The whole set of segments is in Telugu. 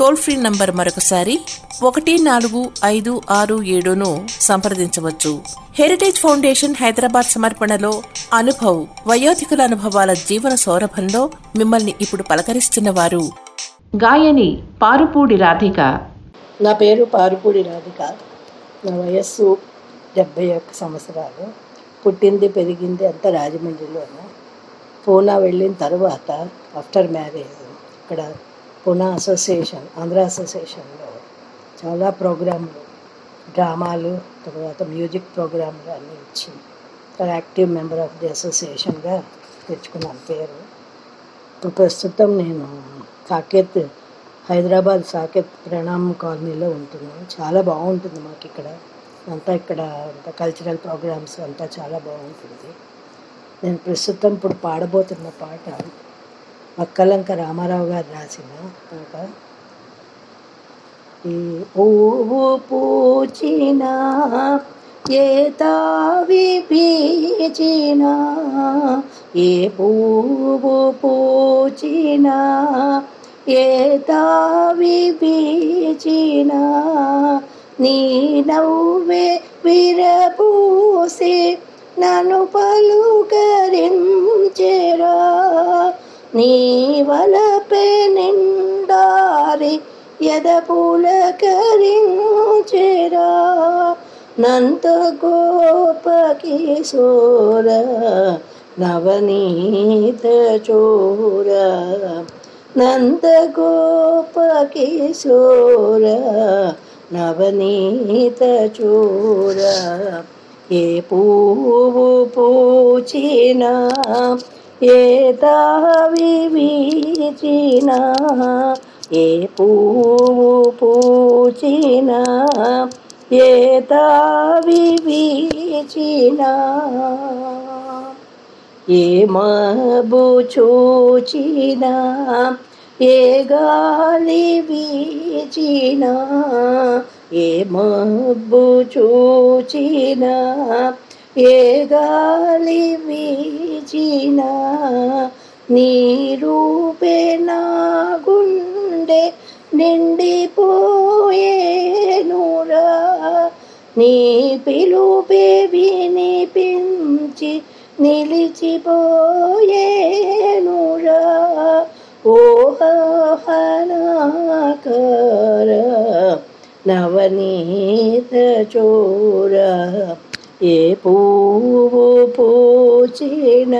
Toll free number మరొకసారి ఒకటి నాలుగు ఐదు ఆరు ఏడును సంప్రదించవచ్చు. హెరిటేజ్ ఫౌండేషన్ హైదరాబాద్ సమర్పణలో అనుభవ్ వయోధికుల అనుభవాల జీవన సౌరభంలో మిమ్మల్ని ఇప్పుడు పలకరిస్తున్న వారు. గాయని పారుపూడి రాధిక. నా పేరు పారుపూడి రాధిక. నా వయస్సు డెబ్బై ఒక్క సంవత్సరాలు. పుట్టింది పెరిగింది అంతా రాజమండ్రిలోనే. పూనా వెళ్ళిన తర్వాత ఆఫ్టర్ మ్యారేజ్ ఇక్కడ పూనా అసోసియేషన్ ఆంధ్ర అసోసియేషన్లో చాలా ప్రోగ్రాంలు డ్రామాలు తర్వాత మ్యూజిక్ ప్రోగ్రాంలు అన్నీ ఇచ్చి చాలా యాక్టివ్ మెంబర్ ఆఫ్ ది అసోసియేషన్గా తెచ్చుకున్నాను పేరు. ఇప్పుడు ప్రస్తుతం నేను సాకేత్ హైదరాబాద్ సాకేత్ ప్రణామ్ కాలనీలో ఉంటున్నాను. చాలా బాగుంటుంది మాకు ఇక్కడ. అంతా ఇక్కడ అంతా కల్చరల్ ప్రోగ్రామ్స్ అంతా చాలా బాగుంటుంది. నేను ప్రస్తుతం ఇప్పుడు పాడబోతున్న పాట మక్కలంక రామారావు గారు రాసిన ఒక ఈ పువ్వు పూచిన ఏ తావి పీచిన ఏ పువ్వు పూచిన ఏ తావి పీచిన నీ నవ్వే విరపూసి నన్ను పలుకరించెరా. నీ వలపే నిండారి ఎద పులకరించెరా నంత గోప కిశోర నవనీత చోర నంద గోప కిశోర నవనీత చోర ఏ పువ్వు పూచిన ఏ తావి వీచిన ఏ పువ్వు పూచిన ఏ తావి వీచిన ఏ మబు చూచిన ఏ గాలి వీచిన ఏ మబ్బు చూచిన ఏ గాలి వీచిన నీ రూపే నా గుండె నిండిపోయేనురా నీ పిలుపే వినిపించి నిలిచిపోయేనురా ఓహనాకర నవనీత చోరా ఏ పువ్వు పూచిన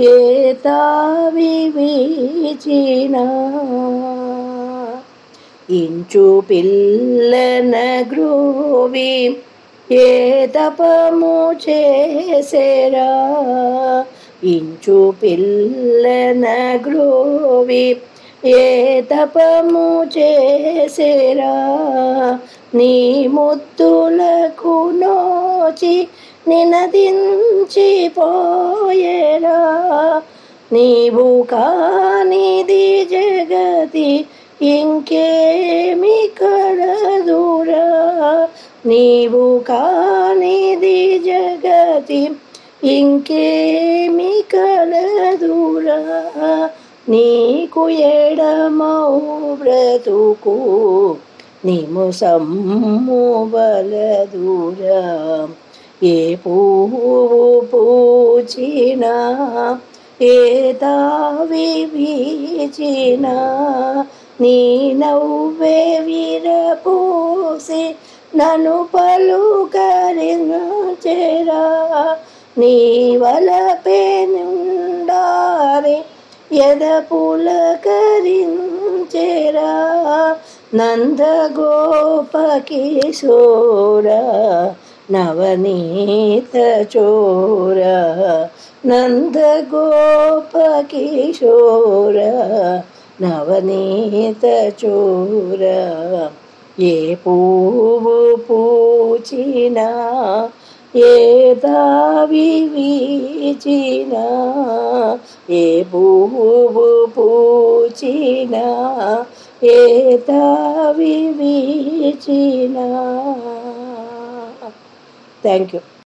ఏ తావి వీచిన. ఇంచు పిల్లన గ్రోవి ఏ తపము చేసేరా. ఇంచు పిల్లన గ్రోవి ఏ తపము చేసేరా. నీ ముద్దులకు నోచి నినదించిపోయేరా. నీవు కానిది జగతి ఇంకేమి కలదురా నీవు కానిది జగతి ఇంకేమి కలదురా నీకు ఎడమౌ బ్రతుకు నిము సమ్ము బలదురా. ఏ పువ్వు పూచిన ఏ తావి వీచిన నీ నవ్వే విరపూసి నన్ను పలుకరించెరా. నీ వలపే నిండారే ఎద పులకరించెరా. నందగోపకిశోర నవనీత చోర నందగోపకిశోర నవనీత చోర ఏ పువ్వు పూచినా ఏ దావి వీచినా ఏ పువ్వు